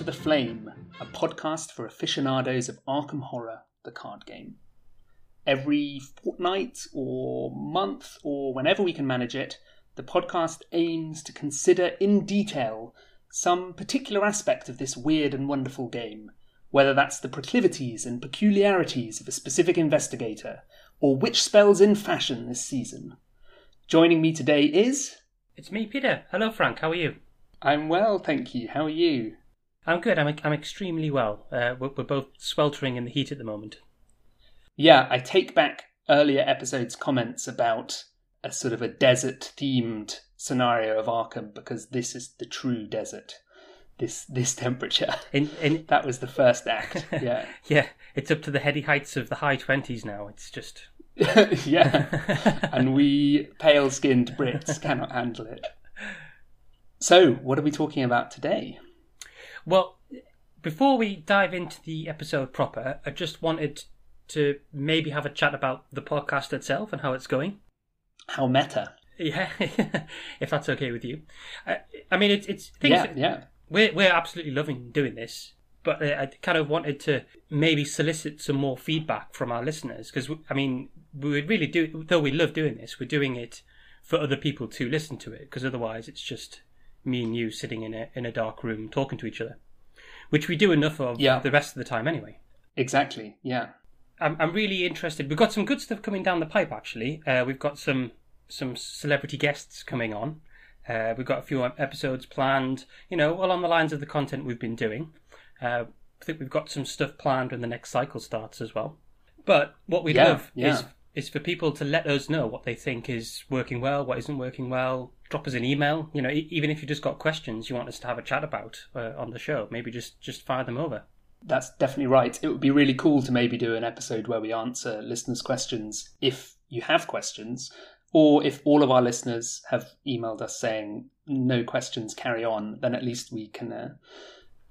Hello, you're listening to Drawn to the Flame, a podcast for aficionados of Arkham Horror, the card game. Every fortnight or month or whenever we can manage it, the podcast aims to consider in detail some particular aspect of this weird and wonderful game, whether that's the proclivities and peculiarities of a specific investigator, or which spells in fashion this season. Joining me today is. It's me, Peter. Hello, Frank. How are you? I'm well, thank you. How are you? I'm good. I'm I'm extremely well. Uh, we're, we're both sweltering in the heat at the moment. Yeah, I take back earlier episodes' comments about a sort of a desert themed scenario of Arkham because this is the true desert. This this temperature. In, in that was the first act. Yeah. yeah, it's up to the heady heights of the high twenties now. It's just yeah. and we pale skinned Brits cannot handle it. So, what are we talking about today? Well, before we dive into the episode proper, I just wanted to maybe have a chat about the podcast itself and how it's going. How meta. Yeah, if that's okay with you. I, I mean, it's it's things. Yeah, yeah. We're we're absolutely loving doing this, but I kind of wanted to maybe solicit some more feedback from our listeners because I mean, we would really do. Though we love doing this, we're doing it for other people to listen to it because otherwise, it's just me and you sitting in a in a dark room talking to each other, which we do enough of yeah. the rest of the time anyway. Exactly. Yeah. I'm I'm really interested. We've got some good stuff coming down the pipe. Actually, uh, we've got some some celebrity guests coming on. Uh, we've got a few episodes planned. You know, along the lines of the content we've been doing. Uh, I think we've got some stuff planned when the next cycle starts as well. But what we'd yeah, love yeah. is is for people to let us know what they think is working well, what isn't working well. Drop us an email. You know, even if you just got questions you want us to have a chat about uh, on the show, maybe just just fire them over. That's definitely right. It would be really cool to maybe do an episode where we answer listeners' questions if you have questions, or if all of our listeners have emailed us saying no questions, carry on, then at least we can uh,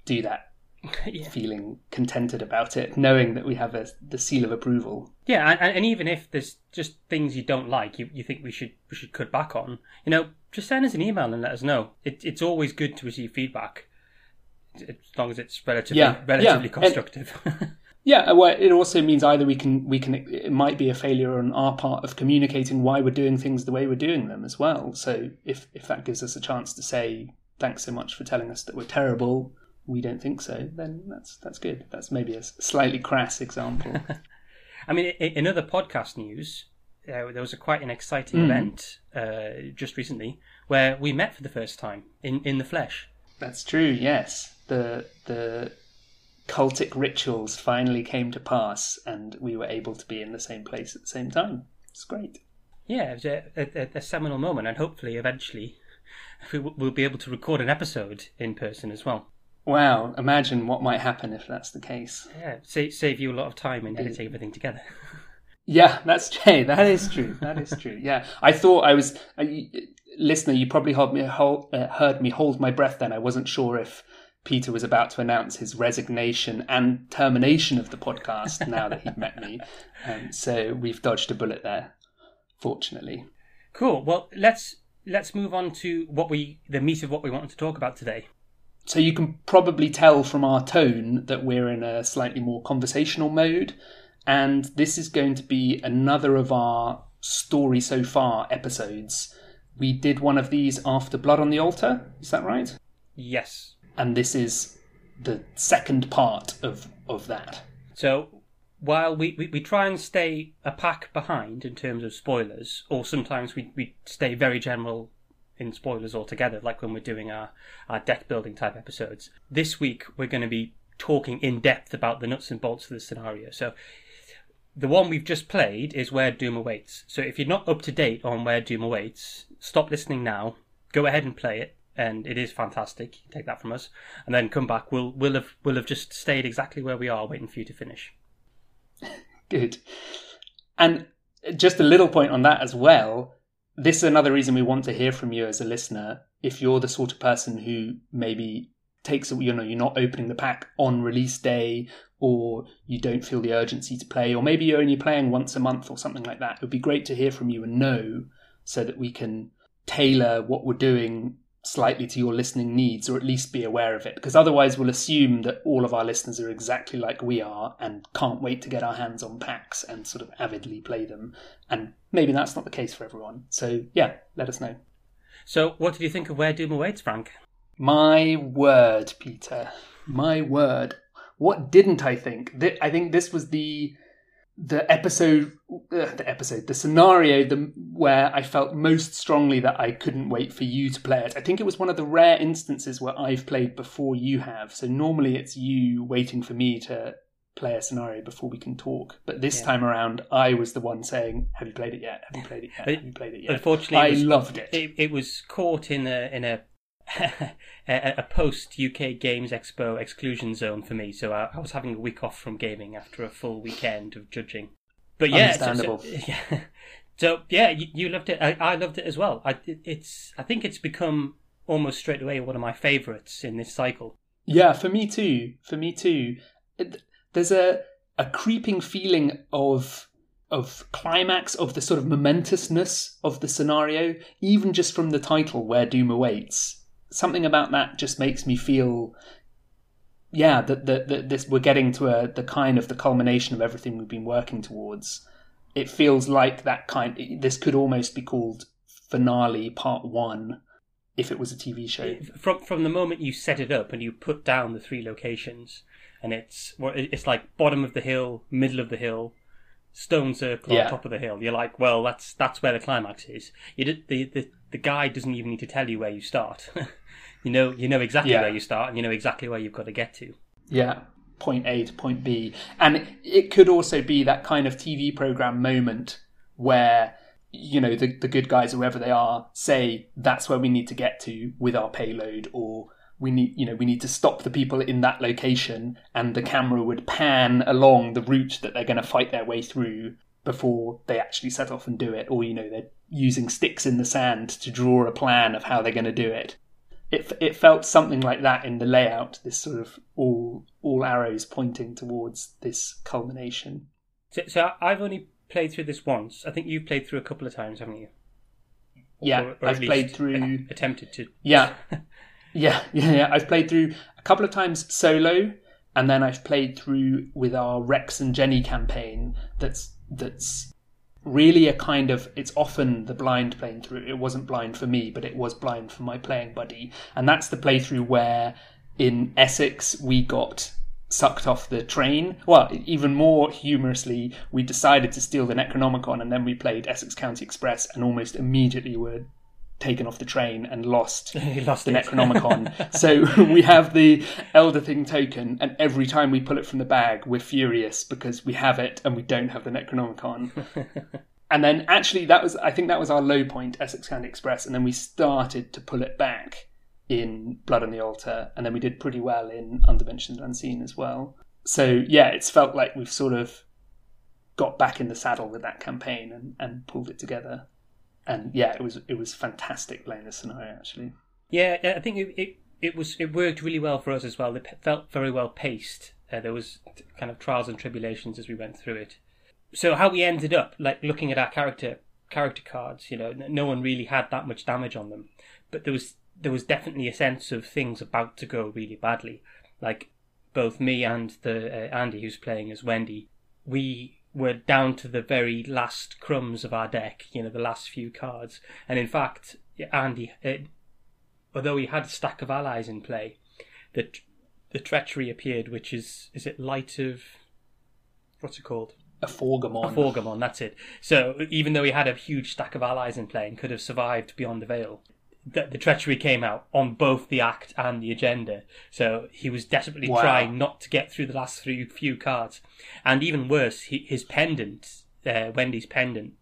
do that yeah. feeling contented about it, knowing that we have a, the seal of approval. Yeah, and, and even if there's just things you don't like, you, you think we should we should cut back on, you know, just send us an email and let us know. It, it's always good to receive feedback, as long as it's relatively Yeah, relatively yeah. constructive. Yeah, well, it also means either we can we can it might be a failure on our part of communicating why we're doing things the way we're doing them as well. So if if that gives us a chance to say thanks so much for telling us that we're terrible, we don't think so, then that's that's good. That's maybe a slightly crass example. I mean, in, other podcast news, uh, there was a quite an exciting Mm. event uh, just recently where we met for the first time in, in the flesh. that's true. Yes, the the cultic rituals finally came to pass, and we were able to be in the same place at the same time. It's great. Yeah, it was a, a, a seminal moment, and hopefully, eventually, we- we'll be able to record an episode in person as well. Wow! Imagine what might happen if that's the case. Yeah, save, save you a lot of time in editing everything together. Yeah, that's true. That is true. That is true. Yeah, I thought I was uh, you- listener. You probably heard me hold, uh, heard me hold my breath. Then I wasn't sure if Peter was about to announce his resignation and termination of the podcast now that he'd met me. Um, so we've dodged a bullet there, fortunately. Cool. Well, let's let's move on to what we the meat of what we wanted to talk about today. So you can probably tell from our tone that we're in a slightly more conversational mode, and this is going to be another of our story so far episodes. We did one of these after Blood on the Altar, is that right? Yes. And this is the second part of of that. So while we, we, we try and stay a pack behind in terms of spoilers, or sometimes we, we stay very general in spoilers altogether, like when we're doing our, our deck building type episodes. This week we're going to be talking in depth about the nuts and bolts of the scenario. So the one we've just played is Where Doom Awaits. So if you're not up to date on Where Doom Awaits, stop listening now, go ahead and play it. And it is fantastic. Take that from us, and then come back. We'll we'll have we'll have just stayed exactly where we are, waiting for you to finish. Good. And just a little point on that as well. This is another reason we want to hear from you as a listener. If you're the sort of person who maybe takes, you know, you're not opening the pack on release day, or you don't feel the urgency to play, or maybe you're only playing once a month or something like that. It would be great to hear from you and know so that we can tailor what we're doing slightly to your listening needs, or at least be aware of it. Because otherwise, we'll assume that all of our listeners are exactly like we are and can't wait to get our hands on packs and sort of avidly play them. And maybe that's not the case for everyone. So, yeah, let us know. So, what did you think of Where Doom Awaits, Frank? My word, Peter. My word. What didn't I think? I think this was the the episode, uh, the episode, the scenario the, where I felt most strongly that I couldn't wait for you to play it. I think it was one of the rare instances where I've played before you have. So normally it's you waiting for me to play a scenario before we can talk. But this yeah. time around, I was the one saying, "Have you played it yet? Have you played it yet? Have you played it yet?" Unfortunately, I it was, loved it. it. It was caught in a in a a, a post UK Games Expo exclusion zone for me, so I, I, was having a week off from gaming after a full weekend of judging. But yeah, understandable. So, so, yeah, so yeah, you, you, loved it. I, I, loved it as well. I, it's I think it's become almost straight away one of my favourites in this cycle. Yeah, for me too. For me too. There's a a creeping feeling of of climax of the sort of momentousness of the scenario, even just from the title, where doom awaits something about that just makes me feel yeah that that, that this we're getting to a the kind of the culmination of everything we've been working towards. It feels like that kind this could almost be called finale part 1 if it was a TV show. From from the moment you set it up and you put down the three locations and it's it's like bottom of the hill middle of the hill stone circle yeah. on top of the hill. You're like well that's that's where the climax is. You did, the, the the guide doesn't even need to tell you where you start You know, you know exactly yeah. where you start, and you know exactly where you've got to get to. Yeah, point A to point B, and it could also be that kind of TV program moment where you know the the good guys, whoever they are, say that's where we need to get to with our payload, or we need you know we need to stop the people in that location, and the camera would pan along the route that they're going to fight their way through before they actually set off and do it, or you know they're using sticks in the sand to draw a plan of how they're going to do it it it felt something like that in the layout. This sort of all all arrows pointing towards this culmination. So, so I've only played through this once. I think you've played through a couple of times, haven't you? Yeah, or, or I've played through. Uh, attempted to. Yeah, yeah, yeah, yeah. I've played through a couple of times solo, and then I've played through with our Rex and Jenny campaign. That's that's really a kind of it's often the blind playing through. It wasn't blind for me but it was blind for my playing buddy. And that's the playthrough where in essex we got sucked off the train. Well even more humorously we decided to steal the necronomicon and then we played essex county express and almost immediately were taken off the train and lost, lost the Necronomicon. so we have the Elder Thing token, and every time we pull it from the bag, we're furious because we have it and we don't have the Necronomicon. and then actually, that was I think that was our low point, Essex County Express, and then we started to pull it back in Blood on the Altar, and then we did pretty well in Undimensioned Unseen as well. So yeah, it's felt like we've sort of got back in the saddle with that campaign and, and pulled it together and yeah, it was it was fantastic playing this scenario actually. Yeah, I think it, it, it was it worked really well for us as well. It felt very well paced. Uh, there was kind of trials and tribulations as we went through it. So how we ended up, like looking at our character character cards, you know, no one really had that much damage on them, but there was there was definitely a sense of things about to go really badly. Like both me and the uh, Andy, who's playing as Wendy, we were down to the very last crumbs of our deck, you know, the last few cards. And in fact, Andy, it, although he had a stack of allies in play, the the treachery appeared, which is is it light of what's it called? Aforgomon. A Forgamon, that's it. So even though he had a huge stack of allies in play and could have survived beyond the veil, the, the, treachery came out on both the act and the agenda. So he was desperately wow. trying not to get through the last few, few cards. And even worse, he, his pendant, uh, Wendy's pendant,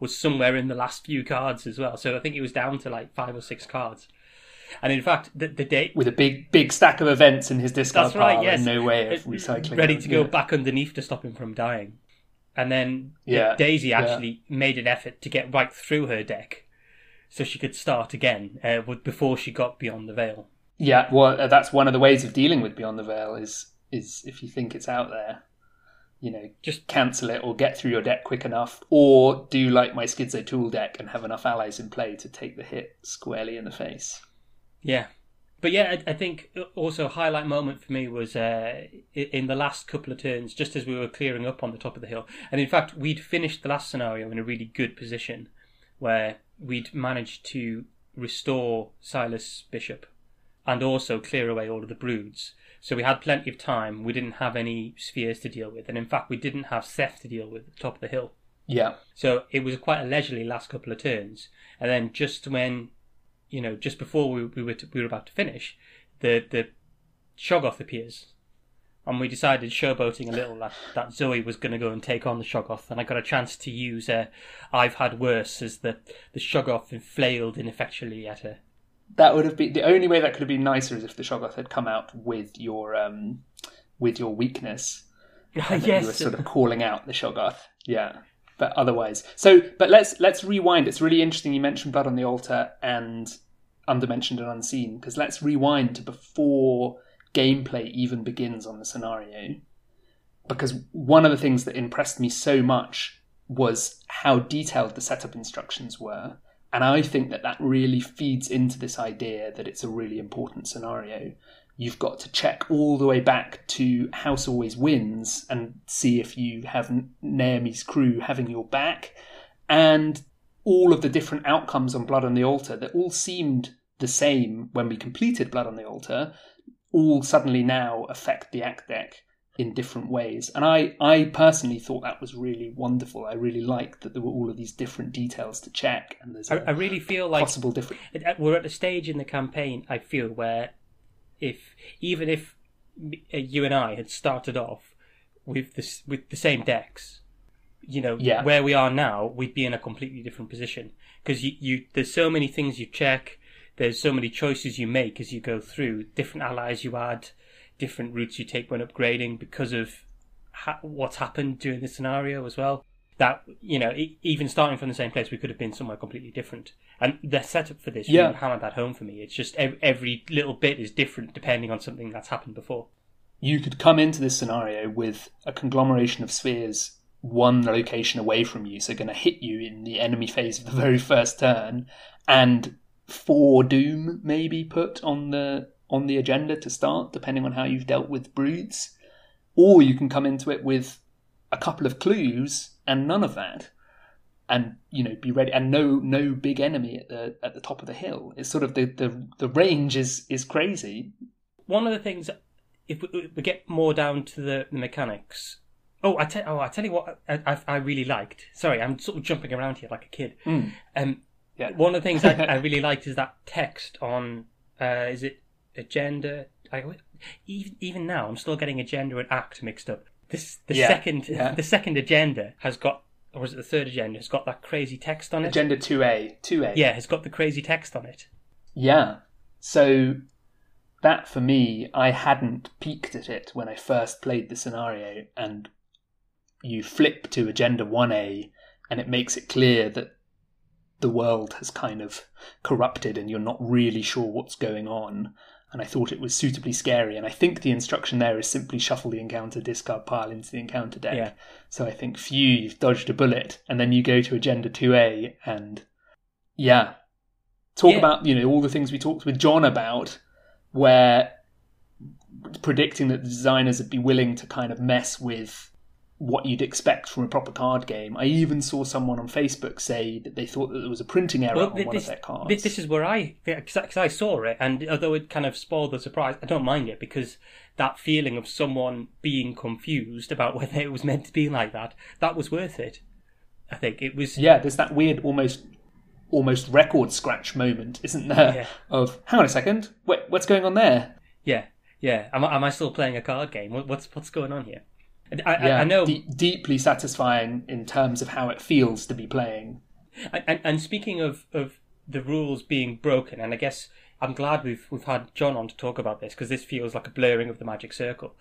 was somewhere in the last few cards as well. So I think it was down to like five or six cards. And in fact, the, the date with a big, big stack of events in his discard that's right, pile, yes. and no way of recycling, ready them. to go yeah. back underneath to stop him from dying. And then yeah. Daisy actually yeah. made an effort to get right through her deck so she could start again uh, before she got beyond the veil. Yeah, well, uh, that's one of the ways of dealing with beyond the veil is is if you think it's out there, you know, just cancel it or get through your deck quick enough, or do like my Schizo Tool deck and have enough allies in play to take the hit squarely in the face. Yeah. But yeah, I, I think also a highlight moment for me was uh, in the last couple of turns, just as we were clearing up on the top of the hill. And in fact, we'd finished the last scenario in a really good position where we'd managed to restore Silas Bishop and also clear away all of the broods. So we had plenty of time. We didn't have any spheres to deal with. And in fact, we didn't have Seth to deal with at the top of the hill. Yeah. So it was quite a leisurely last couple of turns. And then just when you know, just before we, we were to, we were about to finish, the the Shoggoth appears, and we decided showboating a little that, that Zoe was going to go and take on the Shoggoth, and I got a chance to use uh, "I've had worse" as the the Shoggoth flailed ineffectually at her. That would have been the only way that could have been nicer is if the Shoggoth had come out with your um with your weakness. yes, you were sort of calling out the Shoggoth. Yeah but otherwise so but let's let's rewind it's really interesting you mentioned blood on the altar and undimensioned and unseen because let's rewind to before gameplay even begins on the scenario. Because one of the things that impressed me so much was how detailed the setup instructions were and i think that that really feeds into this idea that it's a really important scenario. You've got to check all the way back to House Always Wins and see if you have Naomi's crew having your back, and all of the different outcomes on Blood on the Altar that all seemed the same when we completed Blood on the Altar, all suddenly now affect the act deck in different ways. And I, I personally thought that was really wonderful. I really liked that there were all of these different details to check, and there's I, I really feel like possible different. We're at a stage in the campaign. I feel where if even if uh, you and I had started off with this with the same decks, you know, yeah. where we are now, we'd be in a completely different position because you, you there's so many things you check, there's so many choices you make as you go through, different allies you add, different routes you take when upgrading because of ha- what's happened during the scenario as well. That you know, even starting from the same place, we could have been somewhere completely different. And the setup for this yeah. really hammered that home for me. It's just every, every little bit is different depending on something that's happened before. You could come into this scenario with a conglomeration of spheres one location away from you, so going to hit you in the enemy phase of the very first turn, and four doom maybe put on the on the agenda to start, depending on how you've dealt with broods. Or you can come into it with a couple of clues and none of that. And you know be ready and no no big enemy at the at the top of the hill. It's sort of the the, the range is is crazy. One of the things if we, we get more down to the, the mechanics. Oh i tell oh i tell you what I, I, I really liked. Sorry i'm sort of jumping around here like a kid. Mm. um yeah. one of the things I, I really liked is that text on uh is it agenda I, even even now i'm still getting agenda and act mixed up this the yeah. second yeah. the second agenda has got or was it the third agenda? It's got that crazy text on it. Agenda two A, two A. Yeah, it's got the crazy text on it. Yeah. So that for me, I hadn't peeked at it when I first played the scenario, and you flip to Agenda One A, and it makes it clear that the world has kind of corrupted, and you're not really sure what's going on and I thought it was suitably scary. And I think the instruction there is simply shuffle the encounter discard pile into the encounter deck. Yeah. So I think, phew, you've dodged a bullet. And then you go to Agenda 2A and, yeah, talk yeah. about, you know, all the things we talked with John about, where predicting that the designers would be willing to kind of mess with what you'd expect from a proper card game. I even saw someone on Facebook say that they thought that there was a printing error well, on this, one of their cards. This is where I, because I saw it, and although it kind of spoiled the surprise, I don't mind it because that feeling of someone being confused about whether it was meant to be like that, that was worth it. I think it was. Yeah, there's that weird, almost, almost record scratch moment, isn't there? Yeah. Of hang on a second, wait, what's going on there? Yeah, yeah. Am, am I still playing a card game? What's what's going on here? I, yeah, I know deeply satisfying in terms of how it feels to be playing. And, and speaking of, of the rules being broken, and I guess I'm glad we've we've had John on to talk about this because this feels like a blurring of the magic circle.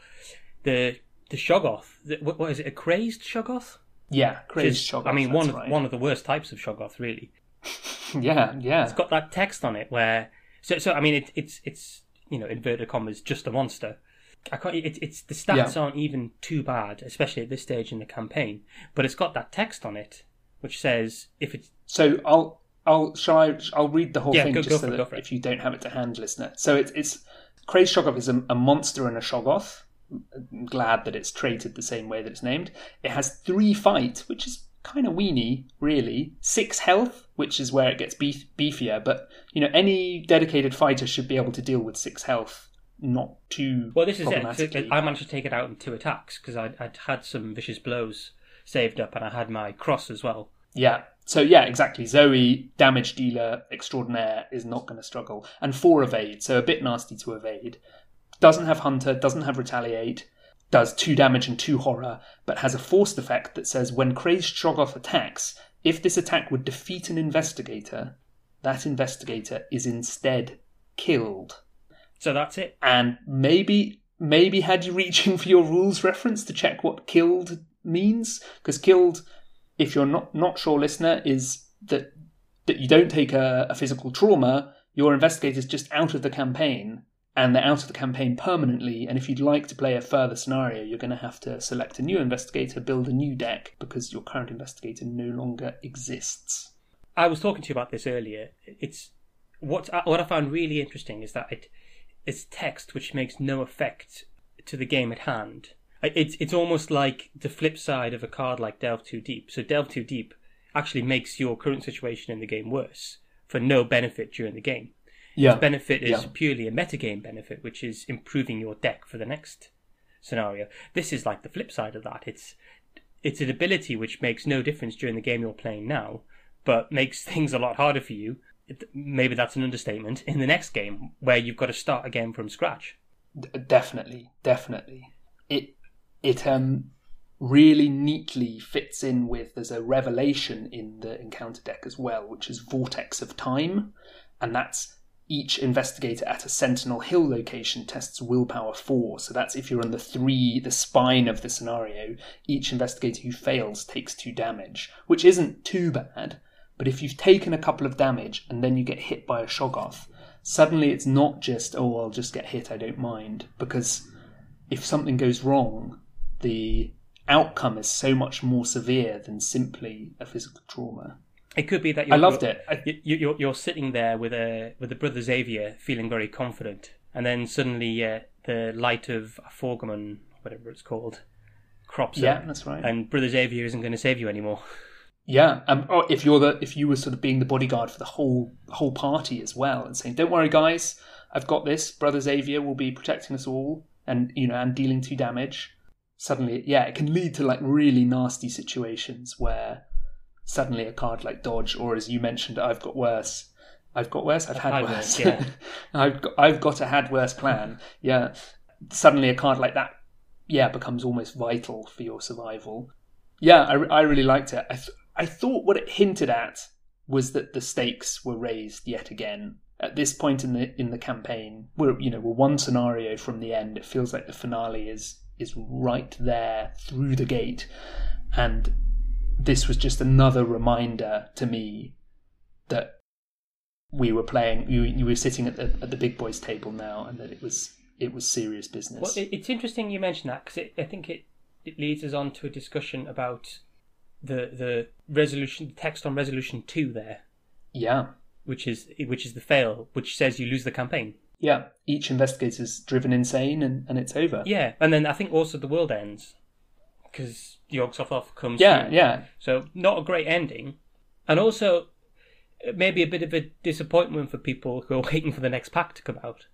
The the Shoggoth, the, what, what is it? A crazed Shoggoth? Yeah, crazed Shoggoth. I mean, one of, right. one of the worst types of Shoggoth, really. yeah, yeah. It's got that text on it where so so I mean it, it's it's you know inverted commas just a monster, I can't. It, it's the stats yeah. aren't even too bad, especially at this stage in the campaign. But it's got that text on it, which says if it's so. I'll I'll shall I? I'll read the whole Yeah, thing go- just go so it, that if you don't have it to hand, listener. So it's it's Crazed Shoggoth is a, a monster and a Shoggoth. I'm glad that it's traded the same way that it's named. It has three fight, which is kind of weeny, really. Six health, which is where it gets beef, beefier. But you know, any dedicated fighter should be able to deal with six health, not too Well, this is it. I managed to take it out in two attacks because I'd, I'd had some vicious blows saved up, and I had my cross as well. Yeah. So yeah, exactly. Zoe, damage dealer extraordinaire, is not going to struggle, and four evade, so a bit nasty to evade. Doesn't have hunter, doesn't have retaliate, does two damage and two horror, but has a forced effect that says when crazed Shoggoth attacks, if this attack would defeat an investigator, that investigator is instead killed. So that's it. And maybe maybe had you reaching for your rules reference to check what killed means because killed if you're not not sure listener is that that you don't take a, a physical trauma your investigator's just out of the campaign and they're out of the campaign permanently and if you'd like to play a further scenario you're going to have to select a new investigator build a new deck because your current investigator no longer exists I was talking to you about this earlier. It's what what I found really interesting is that it it's text which makes no effect to the game at hand. It's it's almost like the flip side of a card like Delve Too Deep. So Delve Too Deep actually makes your current situation in the game worse for no benefit during the game. yeah benefit is Yeah. purely a metagame benefit, which is improving your deck for the next scenario. This is like the flip side of that. It's it's an ability which makes no difference during the game you're playing now, but makes things a lot harder for you. Maybe that's an understatement. In the next game, where you've got to start again from scratch. D- definitely, definitely. It it um really neatly fits in with there's a revelation in the encounter deck as well, which is Vortex of Time, and that's each investigator at a Sentinel Hill location tests willpower four. So that's if you're on the three, the spine of the scenario, each investigator who fails takes two damage, which isn't too bad. But if you've taken a couple of damage and then you get hit by a Shoggoth, suddenly it's not just, oh, I'll just get hit, I don't mind. Because if something goes wrong, the outcome is so much more severe than simply a physical trauma. It could be that I you're, loved you're, it. I, you- You're, you're sitting there with a with a brother Xavier, feeling very confident, and then suddenly uh, the light of Aforgomon, whatever it's called, crops yeah, up, that's right. and brother Xavier isn't going to save you anymore. Yeah, um, or if you're the if you were sort of being the bodyguard for the whole whole party as well, and saying, "Don't worry, guys, I've got this. Brother Xavier will be protecting us all, and you know, and dealing two damage." Suddenly, yeah, it can lead to like really nasty situations where suddenly a card like dodge, or as you mentioned, I've got worse. I've got worse. I've had had worse. worse, yeah. I've got I've got a had worse plan. Yeah, suddenly a card like that, yeah, becomes almost vital for your survival. Yeah, I, I really liked it. I, th- I thought what it hinted at was that the stakes were raised yet again. At this point in the in the campaign, we're you know we're one scenario from the end. It feels like the finale is is right there through the gate, and this was just another reminder to me that we were playing. You you were sitting at the at the big boys table now, and that it was it was serious business. Well, it's interesting you mention that because I think it, it leads us on to a discussion about the the resolution, the text on resolution two there, yeah, which is which is the fail, which says you lose the campaign. yeah. Each investigator's driven insane, and, and it's over. Yeah, and then I think also the world ends because Yogg-Sothoth comes. yeah, through. yeah. So not a great ending, and also maybe a bit of a disappointment for people who are waiting for the next pack to come out,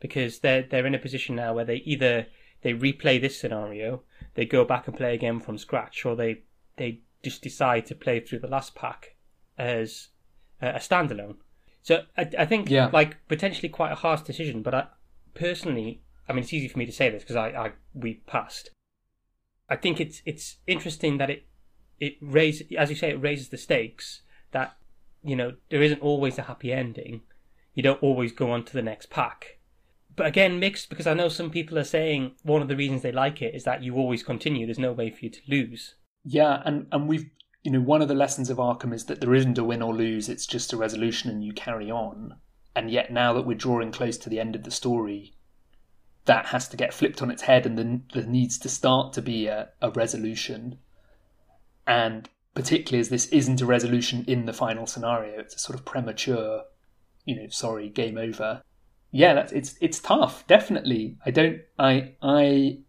because they're they're in a position now where they either they replay this scenario, they go back and play again from scratch, or they they just decide to play through the last pack as a a standalone. So I, I think Yeah. like potentially quite a harsh decision, but I personally, I mean, it's easy for me to say this because I, I we passed. I think it's it's interesting that it it raises, as you say, it raises the stakes. That you know there isn't always a happy ending. You don't always go on to the next pack. But again, mixed because I know some people are saying one of the reasons they like it is that you always continue. There's no way for you to lose. Yeah, and and we've you know one of the lessons of Arkham is that there isn't a win or lose. It's just a resolution, and you carry on. And yet now that we're drawing close to the end of the story, that has to get flipped on its head, and then there needs to start to be a, a resolution. And particularly as this isn't a resolution in the final scenario. It's a sort of premature, you know, sorry, game over. Yeah, that's it's it's tough, definitely. I don't I I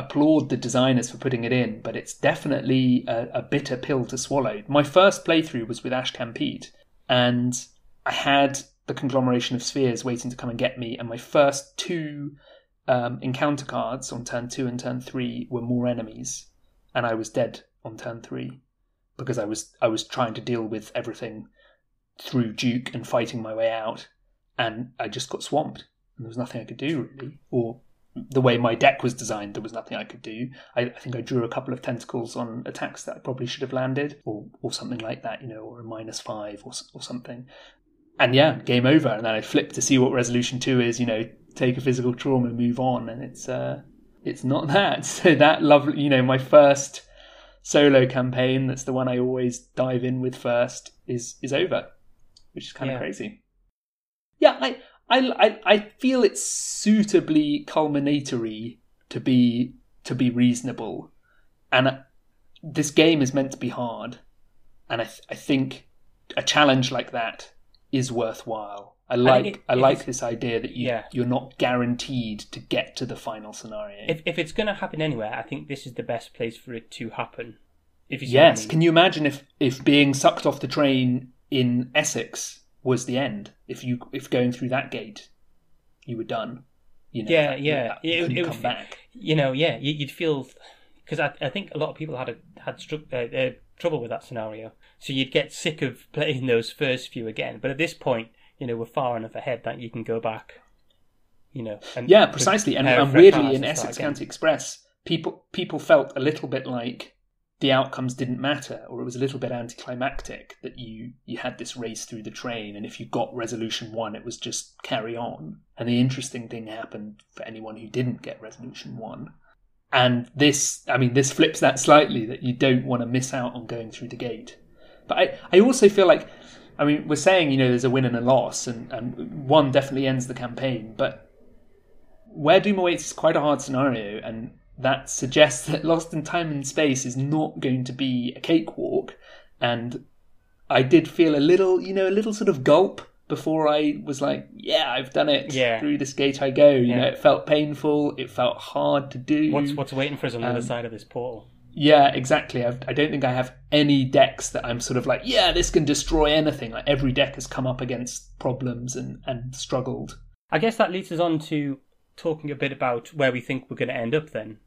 applaud the designers for putting it in, but it's definitely a, a bitter pill to swallow. My first playthrough was with Ash Pete, and I had the conglomeration of spheres waiting to come and get me, and my first two um, encounter cards on turn two and turn three were more enemies, and I was dead on turn three because I was I was trying to deal with everything through Duke and fighting my way out, and I just got swamped, and there was nothing I could do really, or the way my deck was designed, there was nothing I could do. I, I, think I drew a couple of tentacles on attacks that I probably should have landed, or or something like that, you know, or a minus five or or something. And yeah, game over. And then I flip to see what resolution two is. You know, take a physical trauma, move on, and it's uh, it's not that. So that lovely, you know, my first solo campaign, that's the one I always dive in with first, is is over, which is kind yeah. of crazy. Yeah, I I, I, I feel it's suitably culminatory to be to be reasonable, and this game is meant to be hard, and I th- I think a challenge like that is worthwhile. I like I, it, I like this idea that you yeah. you're not guaranteed to get to the final scenario. If if it's going to happen anywhere, I think this is the best place for it to happen. If you yes, I mean. can you imagine if if being sucked off the train in Essex was the end. If you if going through that gate, you were done. You know, yeah, yeah, you it, it come would, back. You know, yeah, you'd feel because I, I think a lot of people had a, had uh, uh, trouble with that scenario. So you'd get sick of playing those first few again. But at this point, you know, we're far enough ahead that you can go back. You know, and, yeah, precisely. And, and weirdly, in Essex County Express, people people felt a little bit like the outcomes didn't matter or it was a little bit anticlimactic that you you had this race through the train and if you got resolution 1 it was just carry on. And the interesting thing happened for anyone who didn't get resolution 1 and this i mean this flips that slightly that you don't want to miss out on going through the gate. But i i also feel like i mean we're saying you know there's a win and a loss and and one definitely ends the campaign but where Doom awaits is quite a hard scenario, and that suggests that Lost in Time and Space is not going to be a cakewalk. And I did feel a little, you know, a little sort of gulp before I was like, yeah, I've done it. Yeah. Through this gate I go. You yeah. know, it felt painful. It felt hard to do. What's what's waiting for us on the um, other side of this portal? Yeah, exactly. I've, I do not think I have any decks that I'm sort of like, yeah, this can destroy anything. Like every deck has come up against problems and, and struggled. I guess that leads us on to talking a bit about where we think we're going to end up then.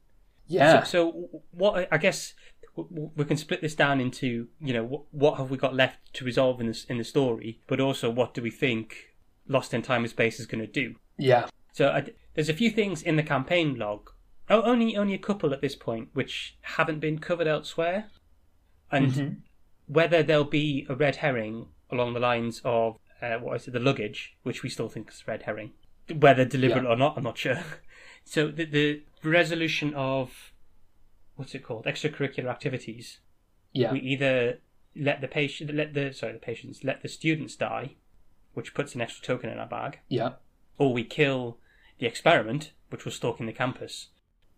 Yeah. So, so what I guess we can split this down into you know what, what have we got left to resolve in this in the story, but also what do we think Lost in Time and Space is going to do? Yeah. So I, there's a few things in the campaign log. Oh, only only a couple at this point, which haven't been covered elsewhere, and mm-hmm. whether there'll be a red herring along the lines of uh, I said, the luggage, which we still think is red herring, whether deliberate yeah. or not, I'm not sure. So the, the resolution of what's it called extracurricular activities. Yeah. We either let the patient let the sorry the patients let the students die, which puts an extra token in our bag. Yeah. Or we kill the experiment, which was stalking the campus.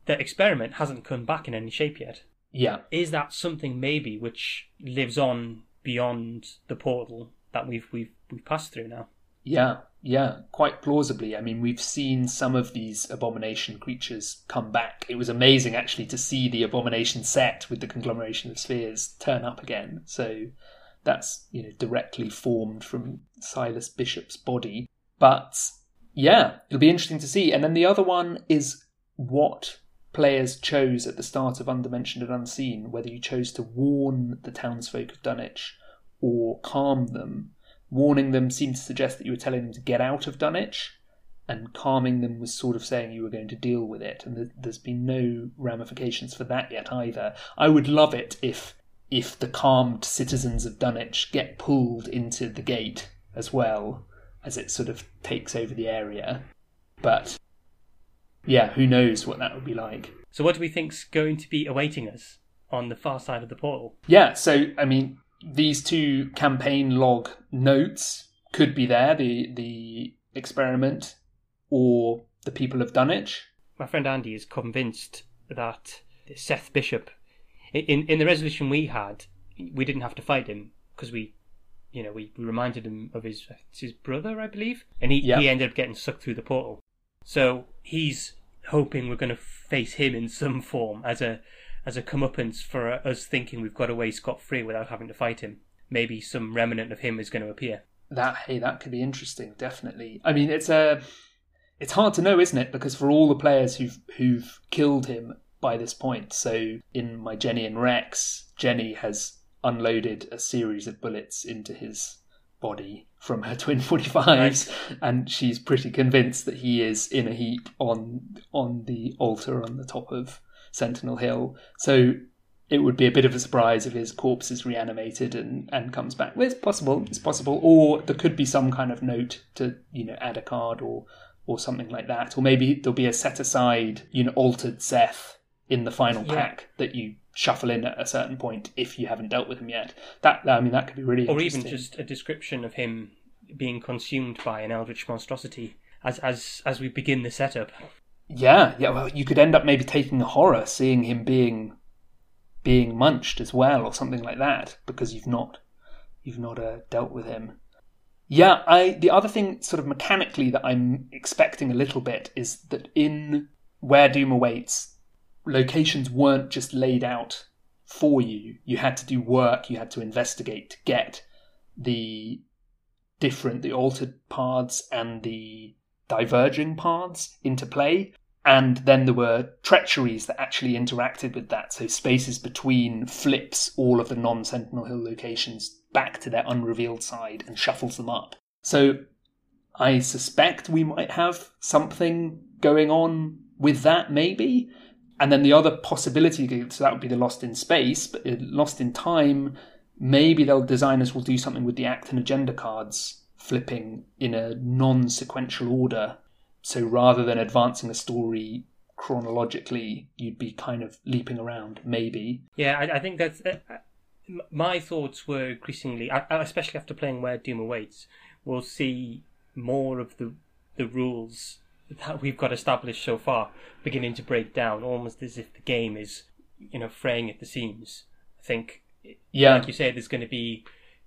The experiment hasn't come back in any shape yet. Yeah. Is that something maybe which lives on beyond the portal that we've we've we've passed through now? Yeah, yeah, quite plausibly. I mean, we've seen some of these abomination creatures come back. It was amazing actually to see the abomination set with the conglomeration of spheres turn up again. So that's you know directly formed from Silas Bishop's body. But yeah, it'll be interesting to see. And then the other one is what players chose at the start of Undimensioned and Unseen, whether you chose to warn the townsfolk of Dunwich or calm them Warning them seemed to suggest that you were telling them to get out of Dunwich, and calming them was sort of saying you were going to deal with it. And there's been no ramifications for that yet either. I would love it if if the calmed citizens of Dunwich get pulled into the gate as well as it sort of takes over the area. But yeah, who knows what that would be like. So, what do we think's going to be awaiting us on the far side of the portal? Yeah, so I mean, these two campaign log notes could be there the the experiment or the people of Dunwich. My friend Andy is convinced that Seth Bishop, in in the resolution we had, we didn't have to fight him because we, you know, we, we reminded him of his his brother, I believe, and he Yeah. he ended up getting sucked through the portal. So he's hoping we're going to face him in some form as a as a comeuppance for uh, us thinking we've got away scot free without having to fight him. Maybe some remnant of him is going to appear. That hey, that could be interesting. Definitely. I mean, it's a, it's hard to know, isn't it? Because for all the players who've who've killed him by this point, so in my Jenny and Rex, Jenny has unloaded a series of bullets into his body from her twin 45s and she's pretty convinced that he is in a heap on on the altar on the top of Sentinel Hill. So it would be a bit of a surprise if his corpse is reanimated and, and comes back. Well, it's possible. It's possible. Or there could be some kind of note to, you know, add a card or or something like that. Or maybe there'll be a set aside, you know, altered Seth in the final Yeah. pack that you shuffle in at a certain point if you haven't dealt with him yet. That I mean that could be really or even just a description of him being consumed by an eldritch monstrosity as as as we begin the setup. Yeah, yeah. Well, you could end up maybe taking a horror, seeing him being being munched as well, or something like that, because you've not you've not uh, dealt with him. Yeah, I. The other thing, sort of mechanically, that I'm expecting a little bit is that in where Doom awaits, locations weren't just laid out for you. You had to do work. You had to investigate to get the different, the altered paths and the diverging paths into play. And then there were treacheries that actually interacted with that. So spaces between flips all of the non Sentinel Hill locations back to their unrevealed side and shuffles them up. So I suspect we might have something going on with that, maybe. And then the other possibility, so that would be the Lost in Space, but uh, Lost in Time, maybe they'll designers will do something with the act and agenda cards flipping in a non-sequential order. So rather than advancing a story chronologically, you'd be kind of leaping around, maybe. Yeah, I, I think that's uh, uh, my thoughts were increasingly, I- I- especially after playing Where Doom Awaits, we'll see more of the the rules that we've got established so far beginning to break down, almost as if the game is, you know, fraying at the seams. I think, Yeah, like you say, there's going to be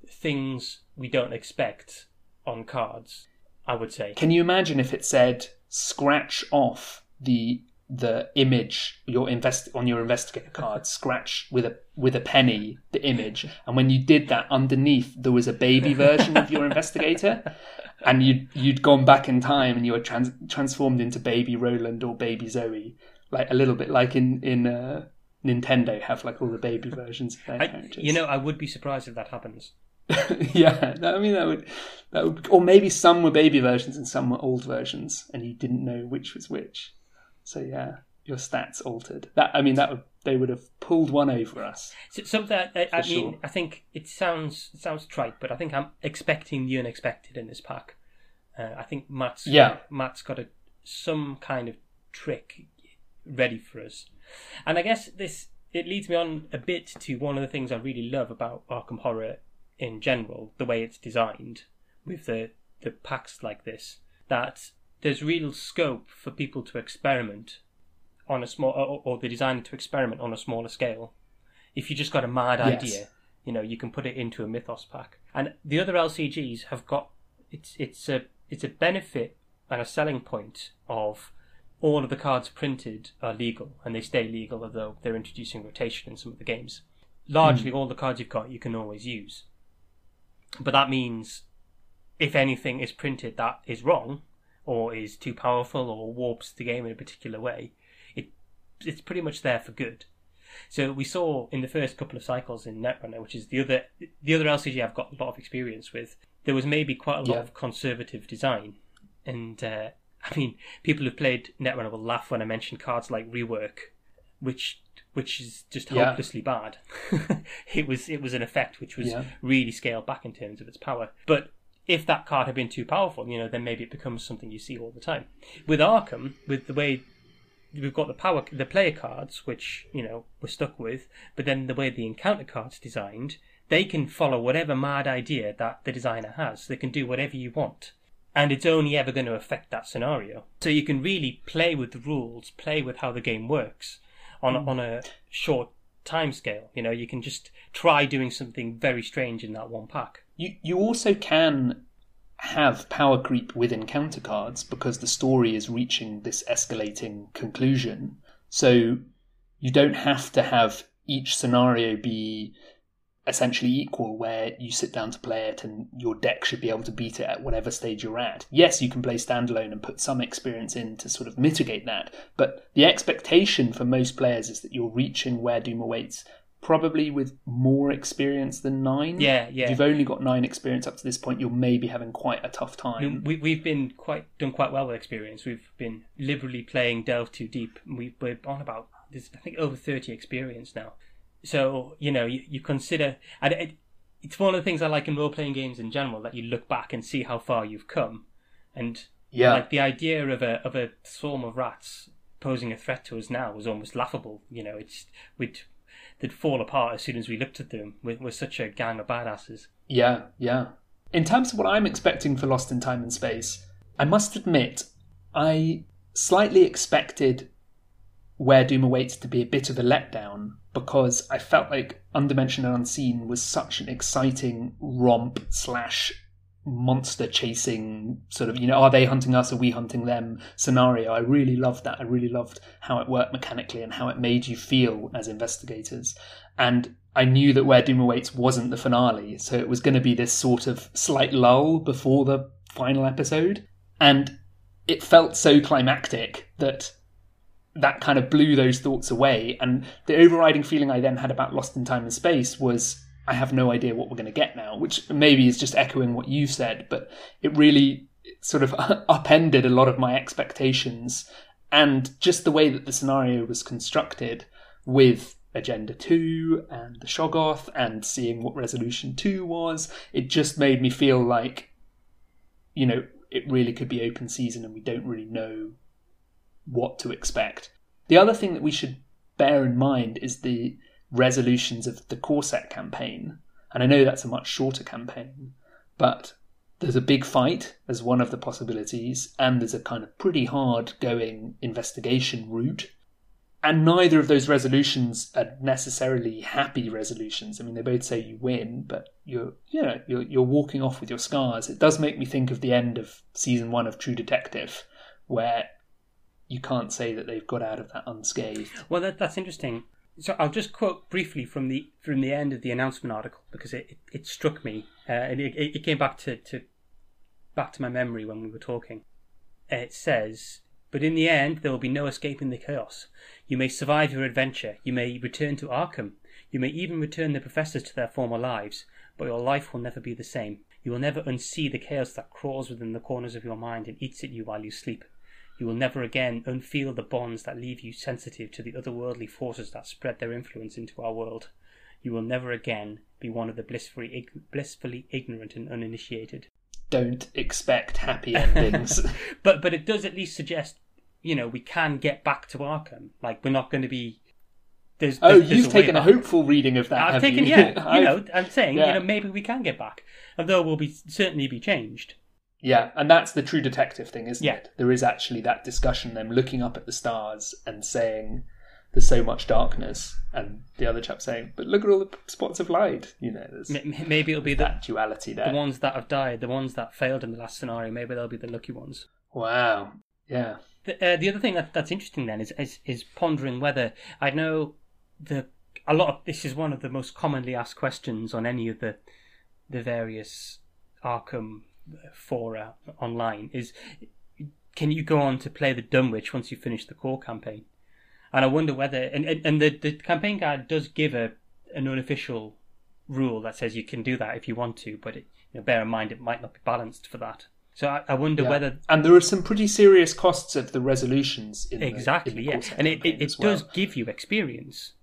things we don't expect on cards. I would say. Can you imagine if it said scratch off the the image your invest on your investigator card, scratch with a with a penny the image, and when you did that, underneath there was a baby version of your investigator, and you'd you'd gone back in time and you were trans- transformed into baby Roland or baby Zoe, like a little bit like in in uh, Nintendo have like all the baby versions of their I, characters. you know, I would be surprised if that happens. yeah, I mean that would that would, or maybe some were baby versions and some were old versions, and you didn't know which was which. So yeah, your stats altered. That I mean that would they would have pulled one over us. So, something I, I, mean, sure. I think it sounds it sounds trite, but I think I'm expecting the unexpected in this pack. Uh, I think Matt's Yeah. Matt's got a some kind of trick ready for us, and I guess this it leads me on a bit to one of the things I really love about Arkham Horror in general, the way it's designed with the the packs like this. That there's real scope for people to experiment on a small, or, or the designer to experiment on a smaller scale if you just got a mad Yes. idea, you know, you can put it into a mythos pack. And the other LCGs have got it's it's a it's a benefit and a selling point of all of the cards printed are legal and they stay legal although they're introducing rotation in some of the games. Largely hmm. all the cards you've got you can always use. But that means if anything is printed that is wrong or is too powerful or warps the game in a particular way, it it's pretty much there for good. So we saw in the first couple of cycles in Netrunner, which is the other the other LCG I've got a lot of experience with, there was maybe quite a lot Yeah. of conservative design, and uh, I mean people who've played Netrunner will laugh when I mention cards like Rework, which which is just Yeah. hopelessly bad. it was it was an effect which was Yeah. really scaled back in terms of its power, but. If that card had been too powerful, you know, then maybe it becomes something you see all the time. With Arkham, with the way we've got the power the player cards which you know we're stuck with but then the way the encounter cards designed they can follow whatever mad idea that the designer has they can do whatever you want and it's only ever going to affect that scenario so you can really play with the rules play with how the game works on hmm. on a short time scale. You know, you can just try doing something very strange in that one pack. You you also can have power creep with encounter cards because the story is reaching this escalating conclusion. So you don't have to have each scenario be essentially equal where you sit down to play it and your deck should be able to beat it at whatever stage you're at. Yes, you can play standalone and put some experience in to sort of mitigate that, but the expectation for most players is that you're reaching where Doom awaits probably with more experience than nine. Yeah, yeah. If you've only got nine experience up to this point, you're maybe having quite a tough time. We, we've been quite done quite well with experience. We've been liberally playing Delve Too Deep. We, we're on about, there's, I think, over 30 experience now. So, you know, you, you consider, and it, it's one of the things I like in role playing games in general that you look back and see how far you've come. And yeah. like the idea of a of a swarm of rats posing a threat to us now was almost laughable. You know, it's we'd they'd fall apart as soon as we looked at them. We're, we're such a gang of badasses. Yeah, yeah. In terms of what I'm expecting for Lost in Time and Space, I must admit, I slightly expected Where Doom Awaits to be a bit of a letdown because I felt like Undimensioned and Unseen was such an exciting romp slash monster chasing sort of you know are they hunting us? Are we hunting them? scenario. I really loved that. I really loved how it worked mechanically and how it made you feel as investigators. And i knew that where doom awaits wasn't the finale. So it was going to be this sort of slight lull before the final episode. And it felt so climactic that that kind of blew those thoughts away. And the overriding feeling I then had about Lost in Time and Space was I have no idea what we're going to get now, which maybe is just echoing what you said, but it really sort of upended a lot of my expectations. And just the way that the scenario was constructed with Agenda 2 and the Shoggoth and seeing what Resolution 2 was, it just made me feel like, you know, it really could be open season and we don't really know what to expect. The other thing that we should bear in mind is the resolutions of the core set campaign. And I know that's a much shorter campaign, but there's a big fight as one of the possibilities, and there's a kind of pretty hard going investigation route. And neither of those resolutions are necessarily happy resolutions. I mean, they both say you win, but you're, you know, you're, you're walking off with your scars. It does make me think of the end of season one of True Detective, where you can't say that they've got out of that unscathed. Well, that, that's interesting. So I'll just quote briefly from the from the end of the announcement article because it, it, it struck me uh, and it, it came back to, to back to my memory when we were talking. It says, "But in the end, there will be no escaping the chaos. You may survive your adventure. You may return to Arkham. You may even return the professors to their former lives. But your life will never be the same. You will never unsee the chaos that crawls within the corners of your mind and eats at you while you sleep." You will never again unfeel the bonds that leave you sensitive to the otherworldly forces that spread their influence into our world. You will never again be one of the blissfully, blissfully ignorant and uninitiated. Don't expect happy endings. but but it does at least suggest, you know, we can get back to Arkham. Like we're not going to be. There's, oh, there's, you've there's a taken a hopeful reading of that. I've have taken you? yeah. You know, I'm saying yeah. you know maybe we can get back, although we'll be certainly be changed. Yeah, and that's the true detective thing, isn't Yeah. it? There is actually that discussion, them looking up at the stars and saying, "There's so much darkness," and the other chap saying, "But look at all the spots of light." You know, there's M- m- Maybe it'll be the, that duality there. the ones that have died, the ones that failed in the last scenario. Maybe they'll be the lucky ones. Wow. Yeah. The, uh, the other thing that, that's interesting then is, is is pondering whether I know the a lot of this is one of the most commonly asked questions on any of the the various Arkham fora online is can you go on to play the Dunwich once you finish the core campaign? And I wonder whether and and, and the, the campaign guide does give a an unofficial rule that says you can do that if you want to, but it, you know, bear in mind it might not be balanced for that. So I, I wonder Yeah. whether And there are some pretty serious costs of the resolutions in the- in exactly the yeah and it, it, it well. does give you experience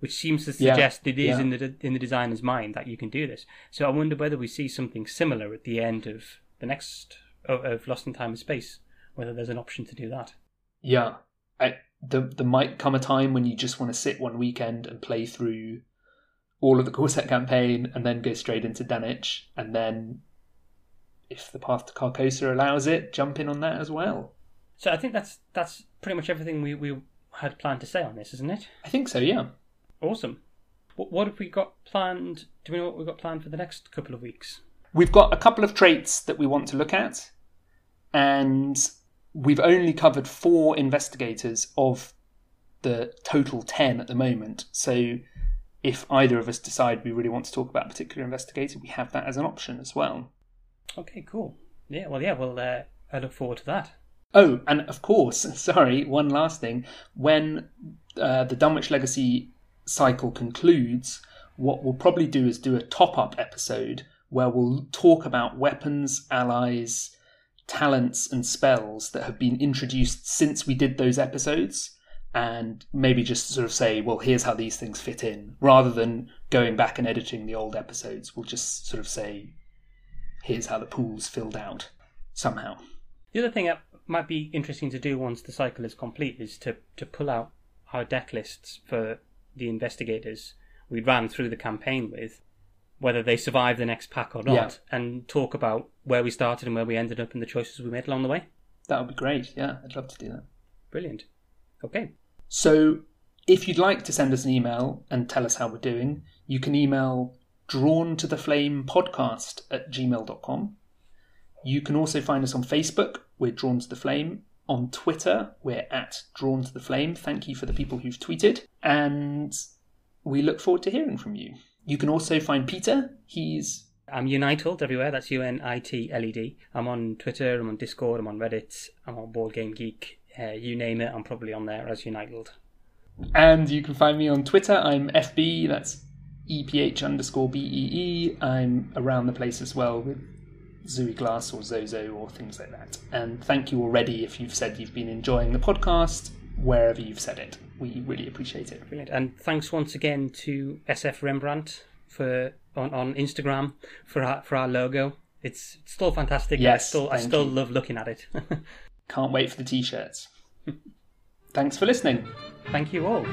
which seems to Yeah, suggest it is yeah. in the in the designer's mind that you can do this so i wonder whether we see something similar at the end of the next of, of lost in time and space whether there's an option to do that Yeah, I, there, there might come a time when you just want to sit one weekend and play through all of the core set campaign and then go straight into Dunwich, and then if the path to Carcosa allows it, jump in on that as well. so i think that's that's pretty much everything we, we had planned to say on this isn't it I think so, yeah. Awesome. What, what have we got planned? Do we know what we've got planned for the next couple of weeks? We've got a couple of traits that we want to look at, and we've only covered four investigators of the total 10 at the moment. So if either of us decide we really want to talk about a particular investigator, we have that as an option as well. Okay, cool. Yeah, well, yeah, well, uh, I look forward to that. Oh, and of course, sorry, one last thing. When uh, the Dunwich Legacy cycle concludes, what we'll probably do is do a top up episode where we'll talk about weapons, allies, talents, and spells that have been introduced since we did those episodes. And maybe just sort of say, well, here's how these things fit in, rather than going back and editing the old episodes. We'll just sort of say, here's how the pool's filled out somehow. The other thing that might be interesting to do once the cycle is complete is to, to pull out our deck lists for the investigators we ran through the campaign with, whether they survive the next pack or not, Yeah. and talk about where we started and where we ended up and the choices we made along the way. That would be great. Yeah, I'd love to do that. Brilliant. Okay. So, if you'd like to send us an email and tell us how we're doing, you can email drawn to the flame podcast at gmail.com. You can also find us on Facebook, we're drawn to the flame. On Twitter, we're at drawn to the flame. Thank you for the people who've tweeted. And we look forward to hearing from you. You can also find Peter. He's I'm Unitled everywhere. That's U N I T L E D. I'm on Twitter. I'm on Discord. I'm on Reddit. I'm on Board Game Geek. Uh, you name it, I'm probably on there as Unitled. And you can find me on Twitter. I'm FB, that's EPH underscore BEE. I'm around the place as well with Zooey Glass or Zozo or things like that. And thank you already if you've said you've been enjoying the podcast, wherever you've said it. We really appreciate it. Brilliant. And thanks once again to SF Rembrandt for on, on Instagram for our for our logo. It's still fantastic. Yes, I still I still you. love looking at it. Can't wait for the t shirts. Thanks for listening. Thank you all.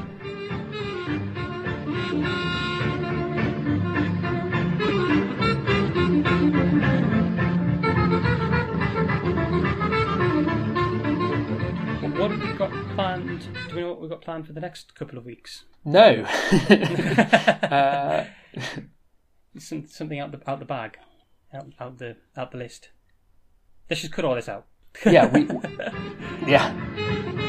What have we got planned? Do we know what we've got planned for the next couple of weeks? No. uh, Some, something out the out the bag, out, out the out the list. Let's just cut all this out. yeah, we. Yeah.